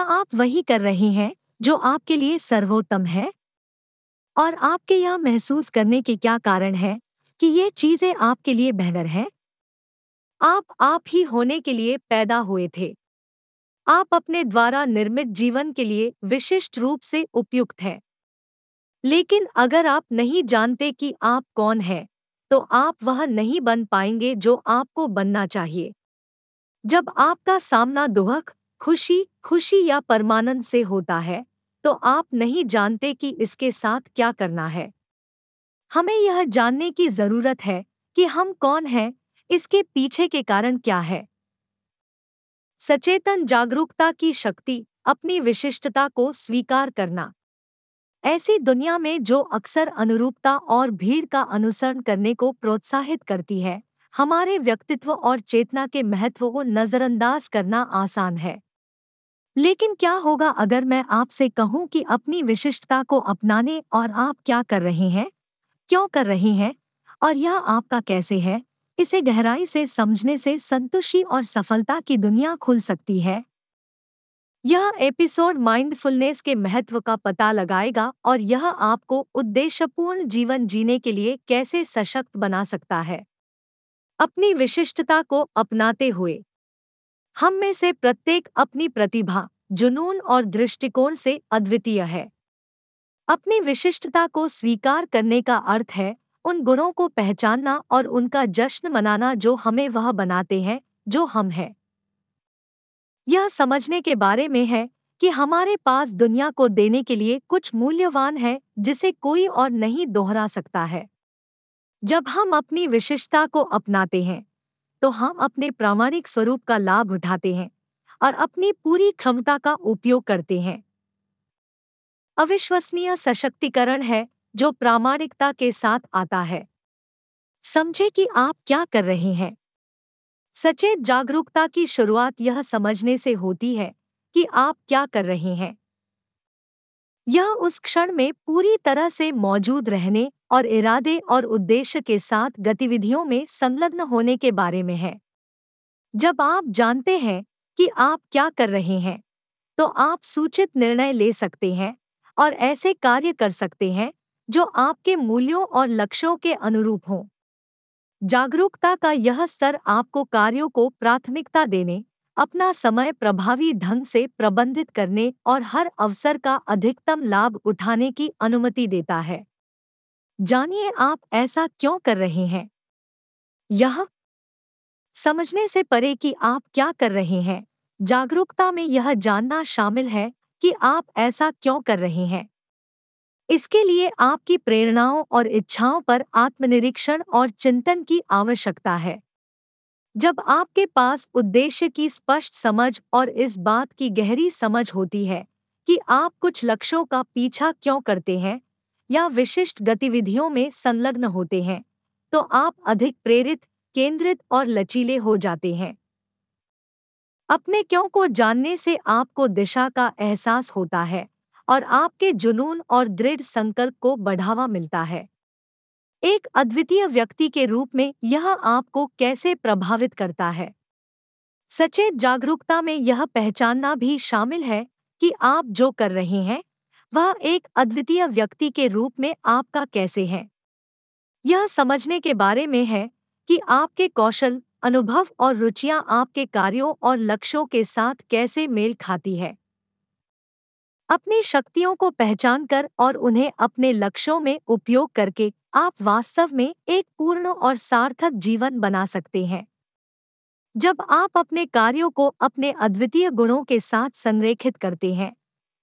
क्या आप वही कर रहे हैं, जो आपके लिए सर्वोत्तम है? और आपके यह महसूस करने के क्या कारण है, कि ये चीज़ें आपके लिए बेहतर हैं? आप आप ही होने के लिए पैदा हुए थे। आप अपने द्वारा निर्मित जीवन के लिए विशिष्ट रूप से उपयुक्त हैं। लेकिन अगर आप नहीं जानते कि आप कौन हैं तो आप वह नहीं बन पाएँगे जो आपको बनना चाहिए। जब आपका सामना दुख खुशी खुशी या परमानंद से होता है तो आप नहीं जानते कि इसके साथ क्या करना है। हमें यह जानने की ज़रूरत है कि हम कौन हैं, इसके पीछे के कारण क्या है। सचेतन जागरूकता की शक्ति, अपनी विशिष्टता को स्वीकार करना। ऐसी दुनिया में जो अक्सर अनुरूपता और भीड़ का अनुसरण करने को प्रोत्साहित करती है, हमारे व्यक्तित्व और चेतना के महत्व को नजरअंदाज करना आसान है। लेकिन क्या होगा अगर मैं आपसे कहूँ कि अपनी विशिष्टता को अपनाने और आप क्या कर रहे हैं? क्यों कर रही हैं? और यह आपका कैसे है? इसे गहराई से समझने से संतुष्टि और सफलता की दुनिया खुल सकती है। यह एपिसोड माइंडफुलनेस के महत्व का पता लगाएगा और यह आपको उद्देश्यपूर्ण जीवन जीने के लिए कैसे सशक्त बना सकता है। अपनी विशिष्टता को अपनाते हुए हम में से प्रत्येक अपनी प्रतिभा, जुनून और दृष्टिकोण से अद्वितीय है। अपनी विशिष्टता को स्वीकार करने का अर्थ है, उन गुणों को पहचानना और उनका जश्न मनाना जो हमें वह बनाते हैं, जो हम हैं। यह समझने के बारे में है कि हमारे पास दुनिया को देने के लिए कुछ मूल्यवान है, जिसे कोई और नहीं दोहरा सकता है। जब हम अपनी विशिष्टता को अपनाते हैं तो हम अपने प्रामाणिक स्वरूप का लाभ उठाते हैं और अपनी पूरी क्षमता का उपयोग करते हैं। अविश्वसनीय सशक्तिकरण है जो प्रामाणिकता के साथ आता है। समझे कि आप क्या कर रहे हैं। सचेत जागरूकता की शुरुआत यह समझने से होती है कि आप क्या कर रहे हैं। यह उस क्षण में पूरी तरह से मौजूद रहने और इरादे और उद्देश्य के साथ गतिविधियों में संलग्न होने के बारे में है। जब आप जानते हैं कि आप क्या कर रहे हैं तो आप सूचित निर्णय ले सकते हैं और ऐसे कार्य कर सकते हैं जो आपके मूल्यों और लक्ष्यों के अनुरूप हों। जागरूकता का यह स्तर आपको कार्यों को प्राथमिकता देने, अपना समय प्रभावी ढंग से प्रबंधित करने और हर अवसर का अधिकतम लाभ उठाने की अनुमति देता है। जानिए आप ऐसा क्यों कर रहे हैं। यह समझने से परे कि आप क्या कर रहे हैं। जागरूकता में यह जानना शामिल है कि आप ऐसा क्यों कर रहे हैं। इसके लिए आपकी प्रेरणाओं और इच्छाओं पर आत्मनिरीक्षण और चिंतन की आवश्यकता है। जब आपके पास उद्देश्य की स्पष्ट समझ और इस बात की गहरी समझ होती है कि आप कुछ लक्ष्यों का पीछा क्यों करते हैं या विशिष्ट गतिविधियों में संलग्न होते हैं तो आप अधिक प्रेरित, केंद्रित और लचीले हो जाते हैं। अपने क्यों को जानने से आपको दिशा का एहसास होता है और आपके जुनून और दृढ़ संकल्प को बढ़ावा मिलता है। एक अद्वितीय व्यक्ति के रूप में यह आपको कैसे प्रभावित करता है? सचेत जागरूकता में यह पहचानना भी शामिल है कि आप जो कर रहे हैं वह एक अद्वितीय व्यक्ति के रूप में आपका कैसे है? यह समझने के बारे में है कि आपके कौशल, अनुभव और रुचियाँ आपके कार्यों और लक्ष्यों के साथ कैसे मेल खाती है। अपनी शक्तियों को पहचान कर और उन्हें अपने लक्ष्यों में उपयोग करके आप वास्तव में एक पूर्ण और सार्थक जीवन बना सकते हैं। जब आप अपने कार्यों को अपने अद्वितीय गुणों के साथ संरेखित करते हैं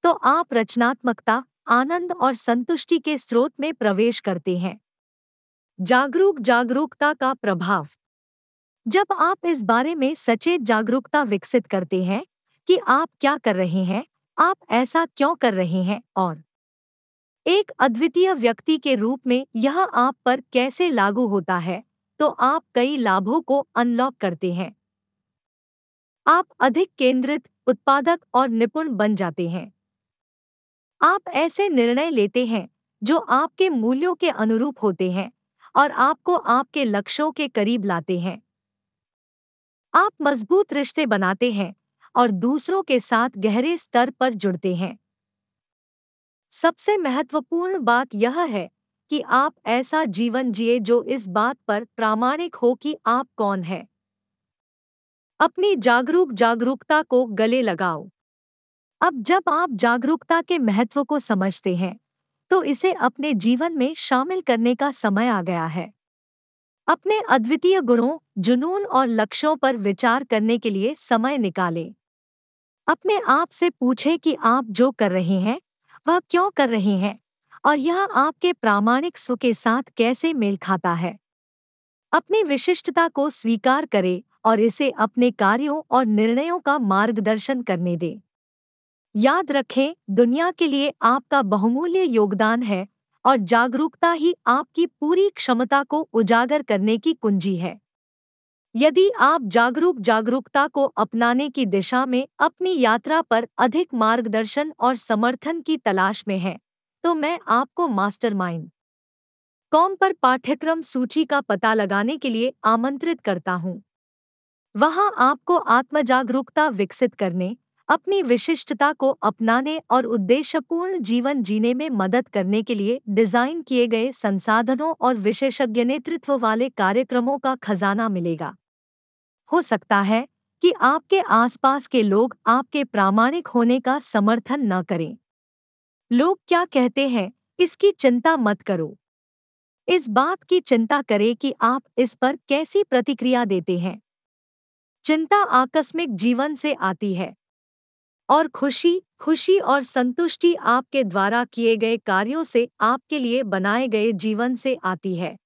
तो आप रचनात्मकता, आनंद और संतुष्टि के स्रोत में प्रवेश करते हैं। जागरूक जागरूकता का प्रभाव। जब आप इस बारे में सचेत जागरूकता विकसित करते हैं कि आप क्या कर रहे हैं, आप ऐसा क्यों कर रहे हैं और एक अद्वितीय व्यक्ति के रूप में यह आप पर कैसे लागू होता है तो आप कई लाभों को अनलॉक करते हैं। आप अधिक केंद्रित, उत्पादक और निपुण बन जाते हैं। आप ऐसे निर्णय लेते हैं, जो आपके मूल्यों के अनुरूप होते हैं और आपको आपके लक्ष्यों के करीब लाते हैं। आप मज़बूत रिश्ते बनाते हैं और दूसरों के साथ गहरे स्तर पर जुड़ते हैं। सबसे महत्वपूर्ण बात यह है कि आप ऐसा जीवन जिए जो इस बात पर प्रामाणिक हो कि आप कौन हैं। अपनी जागरूक जागरूकता को गले लगाओ। अब जब आप जागरूकता के महत्व को समझते हैं तो इसे अपने जीवन में शामिल करने का समय आ गया है। अपने अद्वितीय गुणों, जुनून और लक्ष्यों पर विचार करने के लिए समय निकालें। अपने आप से पूछें कि आप जो कर रहे हैं, वह क्यों कर रहे हैं, और यह आपके प्रामाणिक स्व के साथ कैसे मेल खाता है। अपनी विशिष्टता को स्वीकार करें और इसे अपने कार्यों और निर्णयों का मार्गदर्शन करने दें। याद रखें दुनिया के लिए आपका बहुमूल्य योगदान है और जागरूकता ही आपकी पूरी क्षमता को उजागर करने की कुंजी है। यदि आप जागरूक जागरूकता को अपनाने की दिशा में अपनी यात्रा पर अधिक मार्गदर्शन और समर्थन की तलाश में हैं, तो मैं आपको मास्टरमाइंड कॉम पर पाठ्यक्रम सूची का पता लगाने के लिए आमंत्रित करता हूँ। वहाँ आपको आत्मजागरूकता विकसित करने अपनी विशिष्टता को अपनाने और उद्देश्यपूर्ण जीवन जीने में मदद करने के लिए डिज़ाइन किए गए संसाधनों और विशेषज्ञ नेतृत्व वाले कार्यक्रमों का खजाना मिलेगा। हो सकता है कि आपके आसपास के लोग आपके प्रामाणिक होने का समर्थन न करें। लोग क्या कहते हैं, इसकी चिंता मत करो। इस बात की चिंता करें कि आप इस पर कैसी प्रतिक्रिया देते हैं। चिंता आकस्मिक जीवन से आती है। और खुशी खुशी और संतुष्टि आपके द्वारा किए गए कार्यों से आपके लिए बनाए गए जीवन से आती है।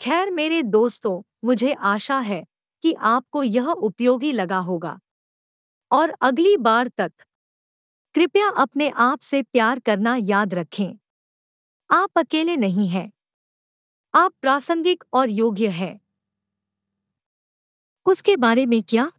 खैर मेरे दोस्तों, मुझे आशा है कि आपको यह उपयोगी लगा होगा। और अगली बार तक, कृपया अपने आप से प्यार करना याद रखें। आप अकेले नहीं हैं। आप प्रासंगिक और योग्य हैं। उसके बारे में क्या?